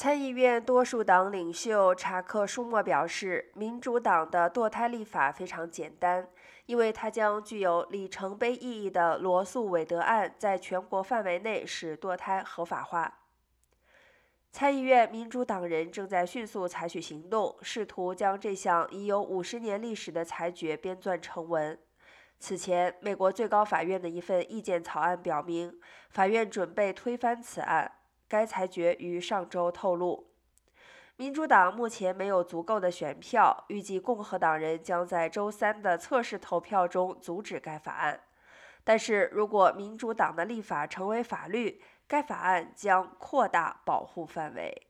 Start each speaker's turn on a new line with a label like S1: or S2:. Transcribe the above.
S1: 参议院多数党领袖查克·舒默表示，民主党的堕胎立法非常简单，因为它将具有里程碑意义的罗素韦德案在全国范围内使堕胎合法化。参议院民主党人正在迅速采取行动，试图将这项已有五十年历史的裁决编纂成文。此前，美国最高法院的一份意见草案表明，法院准备推翻此案。该裁决于上周透露，民主党目前没有足够的选票，预计共和党人将在周三的测试投票中阻止该法案。但是如果民主党的立法成为法律，该法案将扩大保护范围。